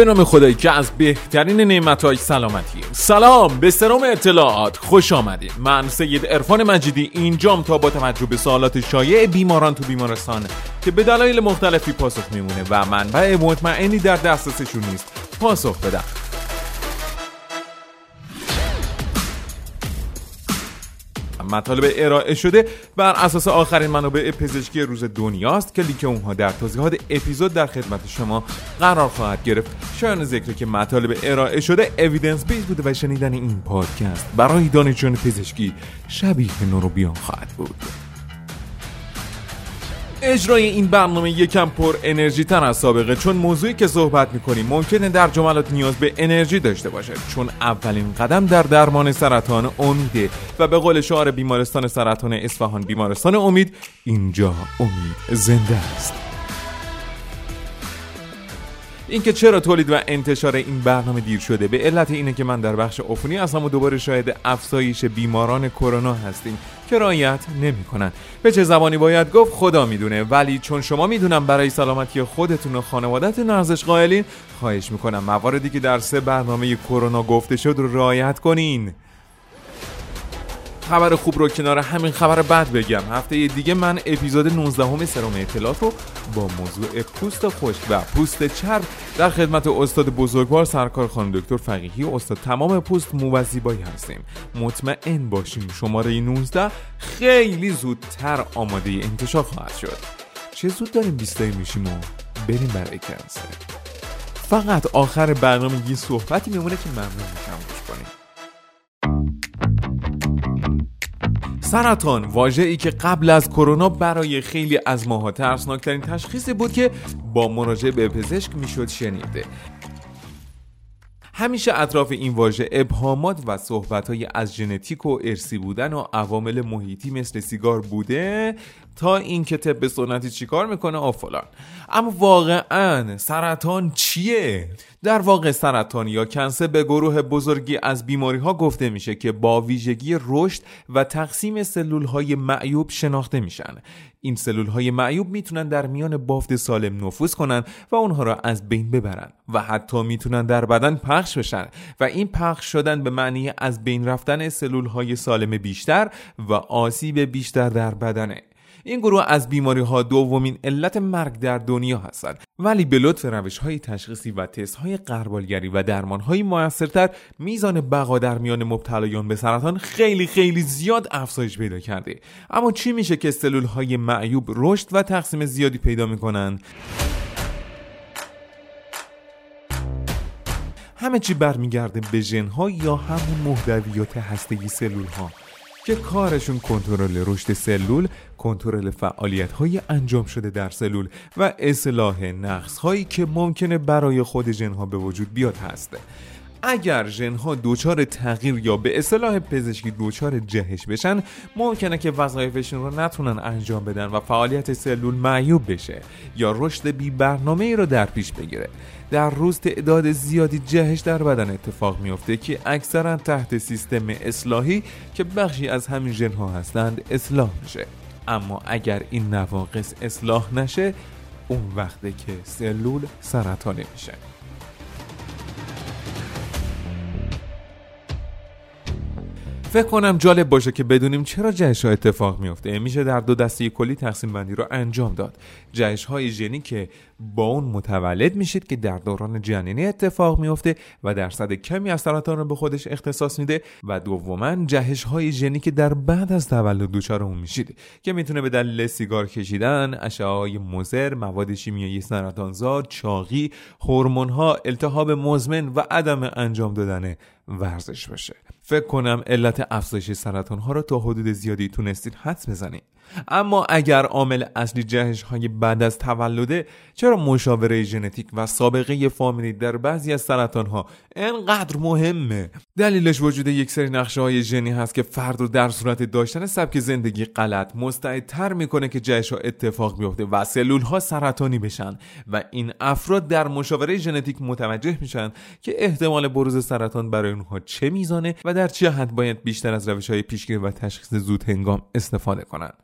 به نام خدایی که از بهترین نعمتهای سلامتی. سلام به سرام اطلاعات. خوش آمدید. من سید ارفان مجیدی اینجام تا با توجه به سوالات شایع بیماران تو بیمارستان که به دلایل مختلفی پاسخ میمونه و منبع مطمئنی در دسترسشون نیست پاسخ بدم. مطالب ارائه شده. بر اساس آخرین منابع پزشکی روز دنیاست که لیک اونها در توضیحات اپیزود در خدمت شما قرار خواهد گرفت. شایان ذکر که مطالب ارائه شده اویدنس بیس بوده و شنیدن این پادکست برای دانشجویان پزشکی شبیه نوروبیان خواهد بود. اجرای این برنامه یکم پر انرژی تر از سابقه چون موضوعی که صحبت می‌کنیم ممکنه در جملات نیاز به انرژی داشته باشه چون اولین قدم در درمان سرطان امیده و به قول شعار بیمارستان سرطان اصفهان بیمارستان امید اینجا امید زنده است. اینکه چرا تولید و انتشار این برنامه دیر شده؟ به علت اینه که من در بخش عفونی هستم و دوباره شاهد افزایش بیماران کرونا هستیم. که رعایت نمی‌کنن. به چه زبانی باید گفت؟ خدا می‌دونه. ولی چون شما می‌دونم برای سلامتی خودتون و خانوادهتون ارزش قائلین خواهش می‌کنم مواردی که در سه برنامه کرونا گفته شد رو رعایت کنین. خبر خوب رو کنار همین خبر بد بگم. هفته دیگه من اپیزود 19 همه سرام اطلاعات رو با موضوع پوست خشک و پوست چرب در خدمت استاد بزرگوار سرکار خانم دکتر فقیهی استاد تمام پوست مو و هستیم. مطمئن باشیم شماره 19 خیلی زودتر آماده انتشار خواهد شد. چه زود داریم بیستایی میشیم و بریم برای کنسر فقط آخر برنامه یه صحبتی میمونه که ممنون میشم. گوش کنیم سرطان. واژه ای که قبل از کرونا برای خیلی از ماها ترسناکترین تشخیصی بود که با مراجعه به پزشک می‌شد شنیده. همیشه اطراف این واژه ابهامات و صحبتهای از ژنتیک و ارسی بودن و عوامل محیطی مثل سیگار بوده تا اینکه طب سنتی چیکار می‌کنه؟ و فلان. اما واقعا سرطان چیه؟ در واقع سرطان یا کنسر به گروه بزرگی از بیماری ها گفته میشه که با ویژگی رشد و تقسیم سلول های معیوب شناخته میشن. این سلول های معیوب می‌تونن در میان بافت سالم نفوذ کنن و اونها را از بین ببرن و حتی می‌تونن در بدن پخش بشن و این پخش شدن به معنی از بین رفتن سلول های سالم بیشتر و آسیب بیشتر در بدنه. این گروه از بیماری ها دومین علت مرگ در دنیا هستند. ولی به لطف روش های تشخیصی و تست های قربالگری و درمان های موثرتر میزان بقا در میان مبتلایان به سرطان خیلی خیلی زیاد افزایش پیدا کرده. اما چی میشه که سلول های معیوب رشد و تقسیم زیادی پیدا می‌کنن؟ همه چی برمیگرده به ژنها یا همون محتویات هستگی سلول ها که کارشون کنترل رشد سلول، کنترل فعالیت های انجام شده در سلول و اصلاح نقص هایی که ممکنه برای خود ژنها به وجود بیاد هست. اگر ژنها دچار تغییر یا به اصطلاح پزشکی دچار جهش بشن ممکنه که وظایفشون رو نتونن انجام بدن و فعالیت سلول معیوب بشه یا رشد بی برنامه ای رو در پیش بگیره. در روز تعداد زیادی جهش در بدن اتفاق میافته که اکثرا تحت سیستم اصلاحی که بخشی از همین ژنها هستند اصلاح میشه. اما اگر این نواقص اصلاح نشه اون وقته که سلول سرطانه میشه. فکر کنم جالب باشه که بدونیم چرا جهش ها اتفاق میفته میشه در دو دسته کلی تقسیم بندی رو انجام داد. جهش های ژنی که با اون متولد میشید که در دوران جنینی اتفاق میفته و درصد کمی از سرطان رو به خودش اختصاص میده و دوما جهش های ژنی که در بعد از تولد دچار اون میشید که می‌تونه به دلیل سیگار کشیدن اشعه های مضر مواد شیمیایی سرطانزا چاقی هورمون ها التهاب مزمن و عدم انجام دادن ورزش باشه فکر کنم علت افزایش سرطان ها رو تا حدود زیادی تونستید حدس بزنید. اما اگر عامل اصلی جهش های بعد از تولده چرا مشاوره ژنتیک و سابقه فامیلی در بعضی از سرطان ها انقدر مهمه؟ دلیلش وجود یک سری نقشه های ژنی هست که فرد رو در صورت داشتن سبک زندگی غلط مستعدتر می‌کنه که جهش ها اتفاق بیفته و سلول ها سرطانی بشن و این افراد در مشاوره ژنتیک متوجه میشن که احتمال بروز سرطان برای اونها چه میزانه و در چه حد باید بیشتر از روش های پیشگیری و تشخیص زود هنگام استفاده کنند.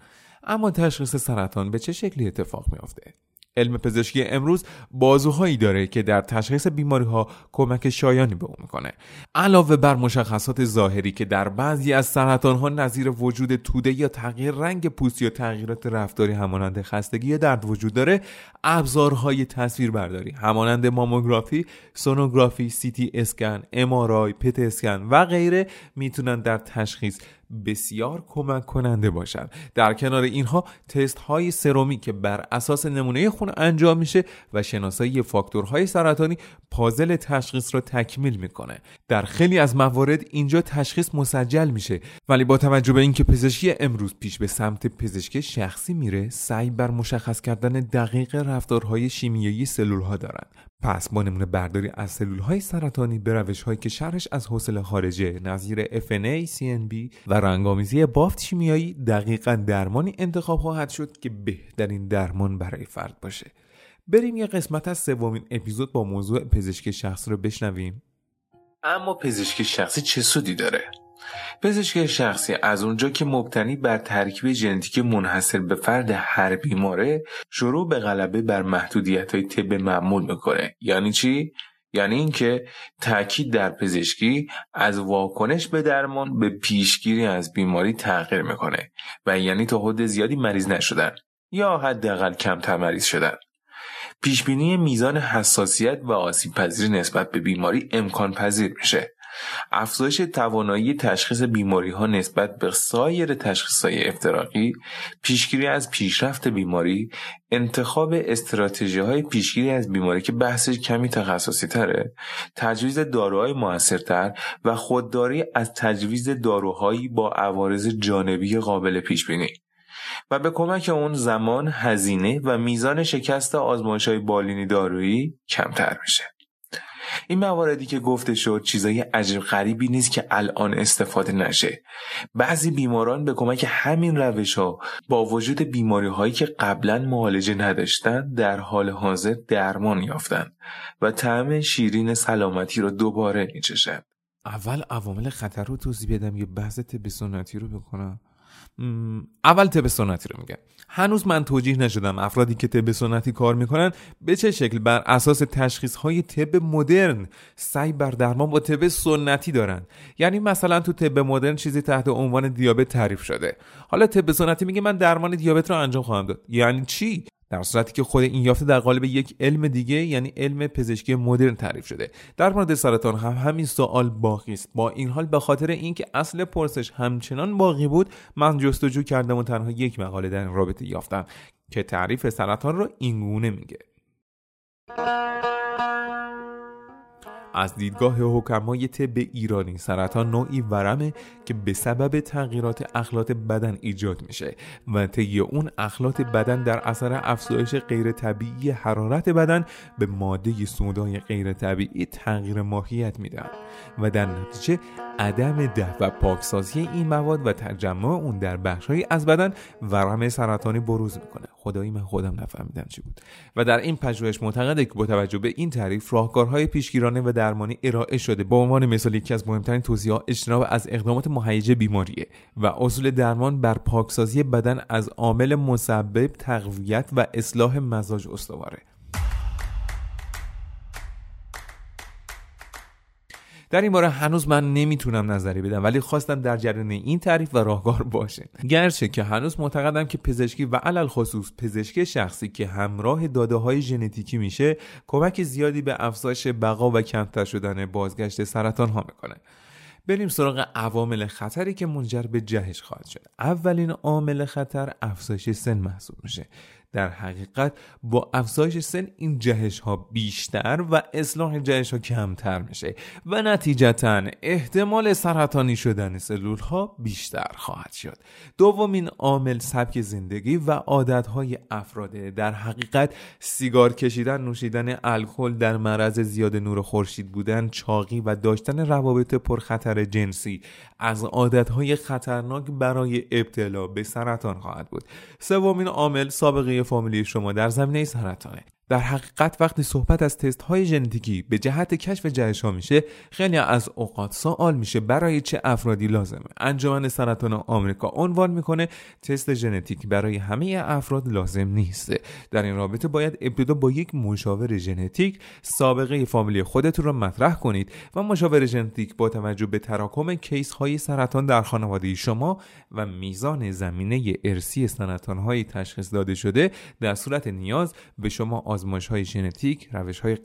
اما تشخیص سرطان به چه شکلی اتفاق میافته؟ علم پزشکی امروز بازوهایی داره که در تشخیص بیماری ها کمک شایانی به اون می‌کنه. علاوه بر مشخصات ظاهری که در بعضی از سرطان ها نظیر وجود توده یا تغییر رنگ پوست یا تغییرات رفتاری همانند خستگی یا درد وجود داره ابزارهای تصویر برداری همانند ماموگرافی سونوگرافی سی اسکن امارای پت اسکن و غیره می‌تونن در تشخیص بسیار کمک کننده باشند در کنار اینها تست های سرومی که بر اساس نمونه خون انجام میشه و شناسایی فاکتورهای سرطانی پازل تشخیص را تکمیل می‌کنه. در خیلی از موارد اینجا تشخیص مسجل میشه ولی با توجه به اینکه پزشکی امروز پیش به سمت پزشکی شخصی میره سعی بر مشخص کردن دقیق رفتارهای شیمیایی سلول ها دارند پس با نمونه برداری از سلول های سرطانی به روش هایی که شرحش از حوصله خارجه نظیر FNA, CNB و رنگامیزی بافت شیمیایی دقیقا درمانی انتخاب خواهد شد که بهترین درمان برای فرد باشه. بریم یه قسمت از سومین اپیزود با موضوع پزشکی شخصی رو بشنویم. اما پزشکی شخصی چه سودی داره؟ پزشکی شخصی از اونجا که مبتنی بر ترکیب ژنتیک منحصر به فرد هر بیماره شروع به غلبه بر محدودیت های طب معمول می‌کنه. یعنی چی؟ یعنی اینکه تاکید در پزشکی از واکنش به درمان به پیشگیری از بیماری تغییر می‌کنه و یعنی تا حد زیادی مریض نشدن یا حداقل کمتر مریض شدن. پیشبینی میزان حساسیت و آسیب پذیری نسبت به بیماری امکان پذیر میشه. افزایش توانایی تشخیص بیماری ها نسبت به سایر تشخیص های افتراقی پیشگیری از پیشرفت بیماری انتخاب استراتژی های پیشگیری از بیماری که بحثش کمی تخصصی تره تجویز داروهای موثرتر و خودداری از تجویز داروهایی با عوارض جانبی قابل پیش بینی و به کمک اون زمان هزینه و میزان شکست آزمایش های بالینی دارویی کمتر میشه. این مواردی که گفته شد چیزای عجیب غریبی نیست که الان استفاده نشه. بعضی بیماران به کمک همین روش ها با وجود بیماری هایی که قبلا معالجه نداشتن در حال حاضر درمان یافتن و طعم شیرین سلامتی رو دوباره میچشن. اول عوامل خطر رو توضیح بدم یه بحث طب سنتی رو بکنم؟ اول طب سنتی رو میگم. هنوز من توجیه نشدم افرادی که طب سنتی کار می‌کنن به چه شکل. بر اساس تشخیص های طب مدرن سعی بر درمان با طب سنتی دارن. یعنی مثلا تو طب مدرن چیزی تحت عنوان دیابت تعریف شده. حالا طب سنتی میگه من درمان دیابت رو انجام خواهم داد. یعنی چی؟ در صورتی که خود این یافته در قالب یک علم دیگه یعنی علم پزشکی مدرن تعریف شده. در مورد سرطان هم همین سوال باقی است. با این حال به خاطر اینکه اصل پرسش همچنان باقی بود من جستجو کردم و تنها یک مقاله در این رابطه یافتم که تعریف سرطان رو اینگونه میگه. از دیدگاه حکمای طب ایرانی سرطان نوعی ورمه که به سبب تغییرات اخلاط بدن ایجاد میشه و طی اون اخلاط بدن در اثر افزایش غیر طبیعی حرارت بدن به ماده سودای غیر طبیعی تغییر ماهیت میدن و در نتیجه عدم ده و پاکسازی این مواد و تجمع اون در بخشهایی از بدن ورم سرطانی بروز می‌کنه. خدایی من خودم نفهمیدم چی بود. و در این پژوهش معتقده که با توجه به این تعریف راهکارهای پیشگیرانه و درمانی ارائه شده. به عنوان مثال یکی از مهمترین توصیه‌ها اجتناب از اقدامات مهیج بیماریه و اصول درمان بر پاکسازی بدن از عامل مسبب تقویت و اصلاح مزاج استواره. در این باره هنوز من نمی‌تونم نظری بدم ولی خواستم در جریان این تعریف و راهکار باشه. گرچه که هنوز معتقدم که پزشکی و علل خصوص پزشکی شخصی که همراه داده های ژنتیکی میشه کمک زیادی به افزایش بقا و کمتر شدن بازگشت سرطان ها می‌کنه. بریم سراغ عوامل خطری که منجر به جهش خواهد شد. اولین عامل خطر افزایش سن محسوب میشه. در حقیقت با افزایش سن این جهش ها بیشتر و اصلاح جهش ها کمتر میشه و نتیجتا احتمال سرطانی شدن سلول ها بیشتر خواهد شد. دومین عامل سبک زندگی و عادت های افراده در حقیقت سیگار کشیدن نوشیدن الکل در معرض زیاد نور خورشید بودن چاقی و داشتن روابط پرخطر جنسی از عادت های خطرناک برای ابتلا به سرطان خواهد بود. سومین عامل سابقه فامیلی شما در زمینه سرطانه. در حقیقت وقتی صحبت از تست های ژنتیکی به جهت کشف جهش ها میشه خیلی از اوقات سوال میشه برای چه افرادی لازمه. انجمن سرطان آمریکا عنوان می‌کنه تست ژنتیک برای همه افراد لازم نیست. در این رابطه باید ابتدا با یک مشاور ژنتیک سابقه فامیلی خودتون رو مطرح کنید و مشاور ژنتیک با توجه به تراکم case های سرطان در خانواده شما و میزان زمینه ارسی سرطان های تشخیص داده شده در صورت نیاز به شما آزمایش های ژنتیک، روش های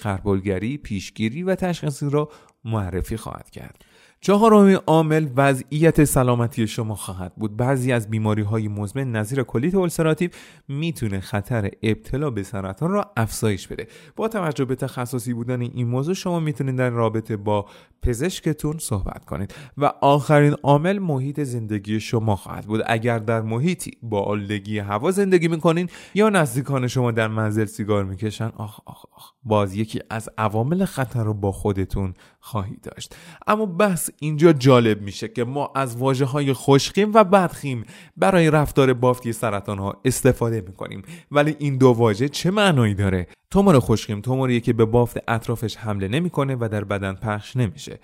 پیشگیری و تشخیصی را معرفی خواهد کرد. چهارمین عامل وضعیت سلامتی شما خواهد بود. بعضی از بیماری های مزمن نظیر کلیت اولسراتیو می‌تونه خطر ابتلا به سرطان را افزایش بده. با توجه به تخصصی بودن این موضوع شما می‌تونید در رابطه با پزشکتون صحبت کنید. و آخرین عامل محیط زندگی شما خواهد بود. اگر در محیطی با آلودگی هوا زندگی می‌کنین یا نزدیکان شما در منزل سیگار می‌کشن آخ آخ آخ. باز یکی از عوامل خطر رو با خودتون خواهید داشت. اما بحث اینجا جالب میشه که ما از واجه های خوشخیم و بدخیم برای رفتار بافتی سرطان ها استفاده می‌کنیم. ولی این دو واژه چه معنایی داره؟ تومور خوشخیم توموریه که به بافت اطرافش حمله نمی‌کنه و در بدن پخش نمیشه.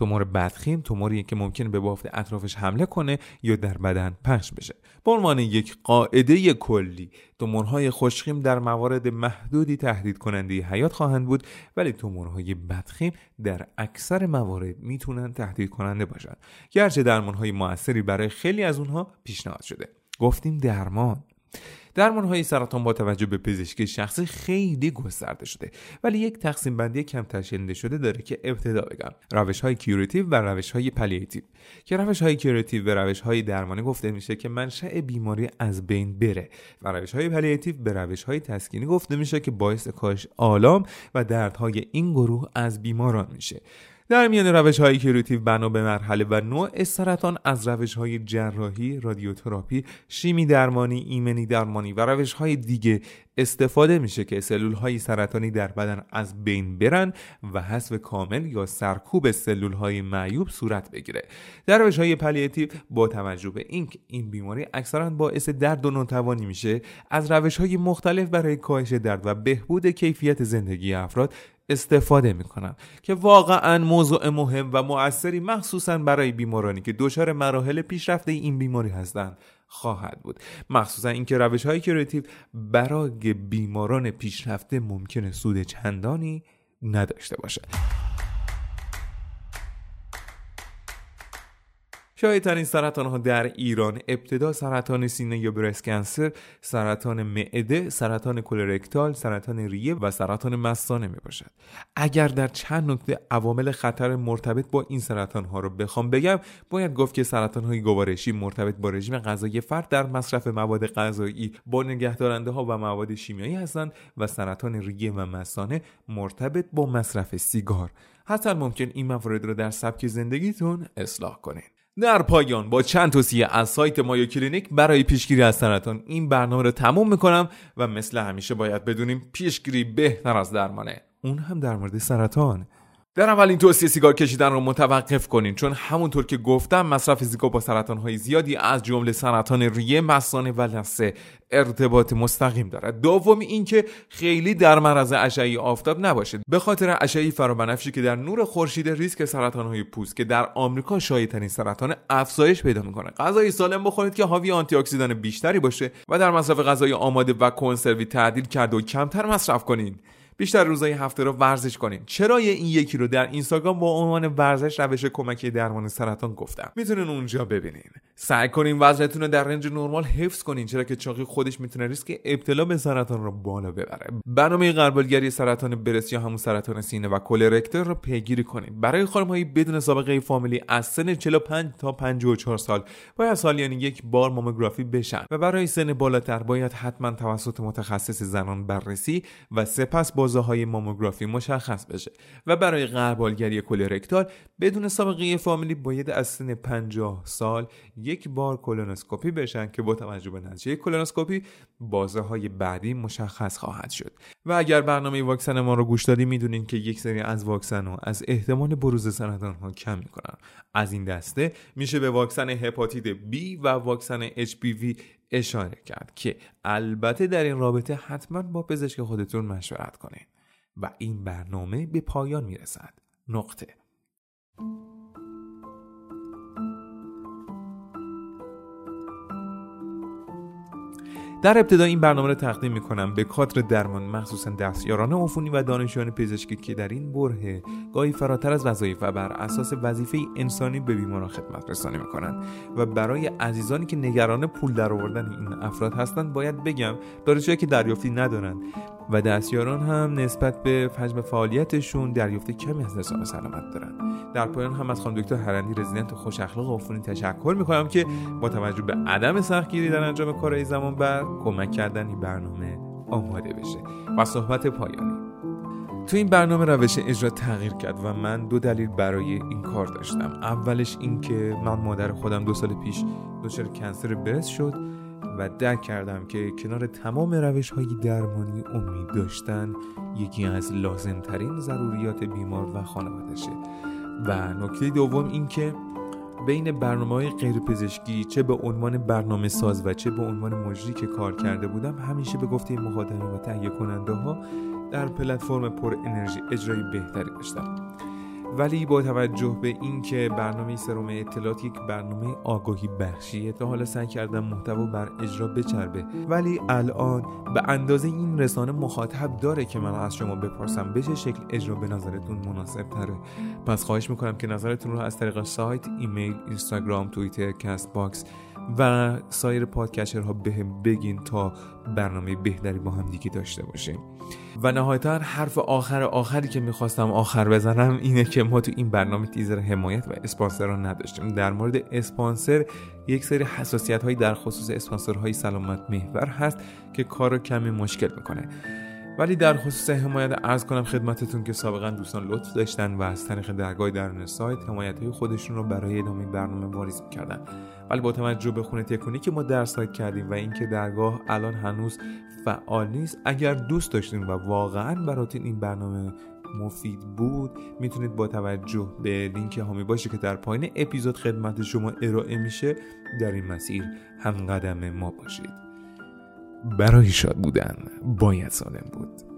تومور بدخیم توموریه که ممکنه به بافت اطرافش حمله کنه یا در بدن پخش بشه. به عنوان یک قاعده کلی تومورهای خوشخیم در موارد محدودی تهدید کننده حیات خواهند بود ولی تومورهای بدخیم در اکثر موارد می‌تونن تهدید کننده باشند گرچه درمانهای موثری برای خیلی از اونها پیشنهاد شده. گفتیم درمان. درمان های سرطان با توجه به پزشکی شخصی خیلی گسترده شده ولی یک تقسیم بندی کمتر شنیده شده داره که ابتدا بگم. روش های curative و روش های palliative که روش های curative و روش های درمانی گفته میشه که منشأ بیماری از بین بره و روش های palliative به روش های تسکینی گفته میشه که باعث کاهش آلام و دردهای این گروه از بیماران میشه. در میان روش های curative بنا به مرحله و نوع سرطان از روش های جراحی، رادیوتراپی، شیمی درمانی، ایمنی درمانی و روش های دیگه استفاده میشه که سلول های سرطانی در بدن از بین برن و حذف کامل یا سرکوب سلول های معیوب صورت بگیره. در روش های palliative با توجه به اینکه این بیماری اکثرا باعث درد و ناتوانی میشه از روش های مختلف برای کاهش درد و بهبود کیفیت زندگی افراد استفاده می‌کنن که واقعا موضوع مهم و مؤثری مخصوصا برای بیمارانی که دچار مراحل پیشرفته این بیماری هستند خواهد بود. مخصوصا اینکه روش های کریتیو برای بیماران پیشرفته ممکنه سود چندانی نداشته باشد. شایدترین سرطان ها در ایران ابتدا سرطان سینه یا برست کنسر، سرطان معده، سرطان کولرکتال، سرطان ریه و سرطان مثانه می باشد. اگر در چند نکته عوامل خطر مرتبط با این سرطان ها رو بخوام بگم، باید گفت که سرطان های گوارشی مرتبط با رژیم غذایی فرد در مصرف مواد غذایی با نگهدارنده ها و مواد شیمیایی هستند و سرطان ریه و مثانه مرتبط با مصرف سیگار. حتی ممکن این موارد رو در سبک زندگیتون اصلاح کنید. در پایان با چند توصیه از سایت مایو کلینیک برای پیشگیری از سرطان این برنامه رو تموم می‌کنم و مثل همیشه باید بدونیم پیشگیری بهتر از درمانه. اون هم در مورد سرطان. در اولین توصیه سیگار کشیدن رو متوقف کنین چون همونطور که گفتم مصرف سیگار با سرطان های زیادی از جمله سرطان ریه مثانه و لثه ارتباط مستقیم دارد. دوم اینکه خیلی در معرض اشعه آفتاب نباشید. به خاطر اشعه فرابنفشی که در نور خورشید ریسک سرطان های پوست که در آمریکا شایع‌ترین سرطان افزایش پیدا می‌کنه. غذای سالم بخورید که حاوی آنتی اکسیدان بیشتری باشه و در مصرف غذای آماده و کنسروی تعدیل کرده و کمتر مصرف کنید بیشتر روزهای هفته رو ورزش کنین چرا این یکی رو در اینستاگرام با عنوان ورزش روش کمکی درمان سرطان گفتم؟ می‌تونین اونجا ببینین. سعی کنین وزنتون رو در رنج نرمال حفظ کنین چرا که چاقی خودش می‌تونه ریسک ابتلا به سرطان رو بالا ببره. برنامه قربالگری سرطان برس یا همون سرطان سینه و کولرکتر رو پیگیری کنین. برای خانم‌های بدون سابقه فامیلی از سن 45 تا 54 سال باید سالیانه یک بار ماموگرافی بشن. و برای سن بالاتر باید حتما توسط متخصص زنان بررسی و سپس بازه‌های ماموگرافی مشخص بشه. و برای غربالگری کولورکتال بدون سابقه فامیلی باید از سن 50 سال یک بار کولونوسکوپی بشن که با توجه به نتیجه کولونوسکوپی بازه های بعدی مشخص خواهد شد. و اگر برنامه واکسن ما رو گوش دادی می‌دونین که یک سری از واکسن ها از احتمال بروز سرطان ها کم می‌کنن. از این دسته میشه به واکسن هپاتیت B و واکسن HPV اشاره کرد که البته در این رابطه حتما با پزشک خودتون مشورت کنین و این برنامه به پایان می‌رسد. نقطه. در ابتدا این برنامه را تقدیم می‌کنم به کادر درمان مخصوصا دستیاران عفونی و دانشجویان پزشکی که در این بره گاهی فراتر از وظایف و بر اساس وظیفه انسانی به بیماران خدمت رسانی می‌کنند. و برای عزیزانی که نگران پول درآوردن این افراد هستند باید بگم دانشجویی که دریافتی ندارند و دستیاران هم نسبت به حجم فعالیتشون دریافت کمی از نظام سلامت دارن. در پایان هم از خانم دکتر هرندی رزیدنت خوش اخلاق عفونی تشکر می‌کنم که با توجه به عدم سختگیری در انجام کارهای زمان بر کمک کردن این برنامه آماده بشه. و صحبت پایانی. تو این برنامه روش اجرا تغییر کرد و من دو دلیل برای این کار داشتم. اولش این که من مادر خودم دو سال پیش دچار کنسر برس شد و درک کردم که کنار تمام روش های درمانی امید داشتن یکی از لازمترین ضروریات بیمار و خانوادشه. و نکته دوم این که بین برنامه های غیر پزشکی چه به عنوان برنامه ساز و چه به عنوان مجری که کار کرده بودم همیشه به گفته مخاطبین و تهیه کننده ها در پلتفرم پر انرژی اجرایی بهتری داشتم. ولی با توجه به اینکه برنامه سروم اطلاعات یک برنامه آگاهی بخشیه تا حالا سعی کردم محتوا بر اجرا بچربه. ولی الان به اندازه این رسانه مخاطب داره که من از شما بپرسم به شکل اجرا به نظرتون مناسب تره. پس خواهش می‌کنم که نظرتون رو از طریق سایت ایمیل اینستاگرام توییتر کست باکس و سایر پادکچرها بهم بگین تا برنامه بهتری با هم دیگه داشته باشیم. و نهایتا حرف آخر آخری که می‌خواستم آخر بزنم اینه که ما تو این برنامه تیزر حمایت و اسپانسر نداشتیم. در مورد اسپانسر یک سری حساسیت هایی در خصوص اسپانسرهای سلامت محور هست که کار رو کمی مشکل می‌کنه. ولی در خصوص حمایت ارز کنم خدمتتون که سابقا دوستان لطف داشتن و از طریق درگاه درون سایت حمایت های خودشون رو برای ادامه برنامه واریز می‌کردن. ولی با توجه به خونه تکونی که ما در کردیم و اینکه درگاه الان هنوز فعال نیست اگر دوست داشتین و واقعا براتون این برنامه مفید بود می‌تونید با توجه به لینک هامی باشه که در پایین اپیزود خدمت شما ارائه میشه در این مسیر هم قدم ما باشید. برای شاد بودن باید سالم بود.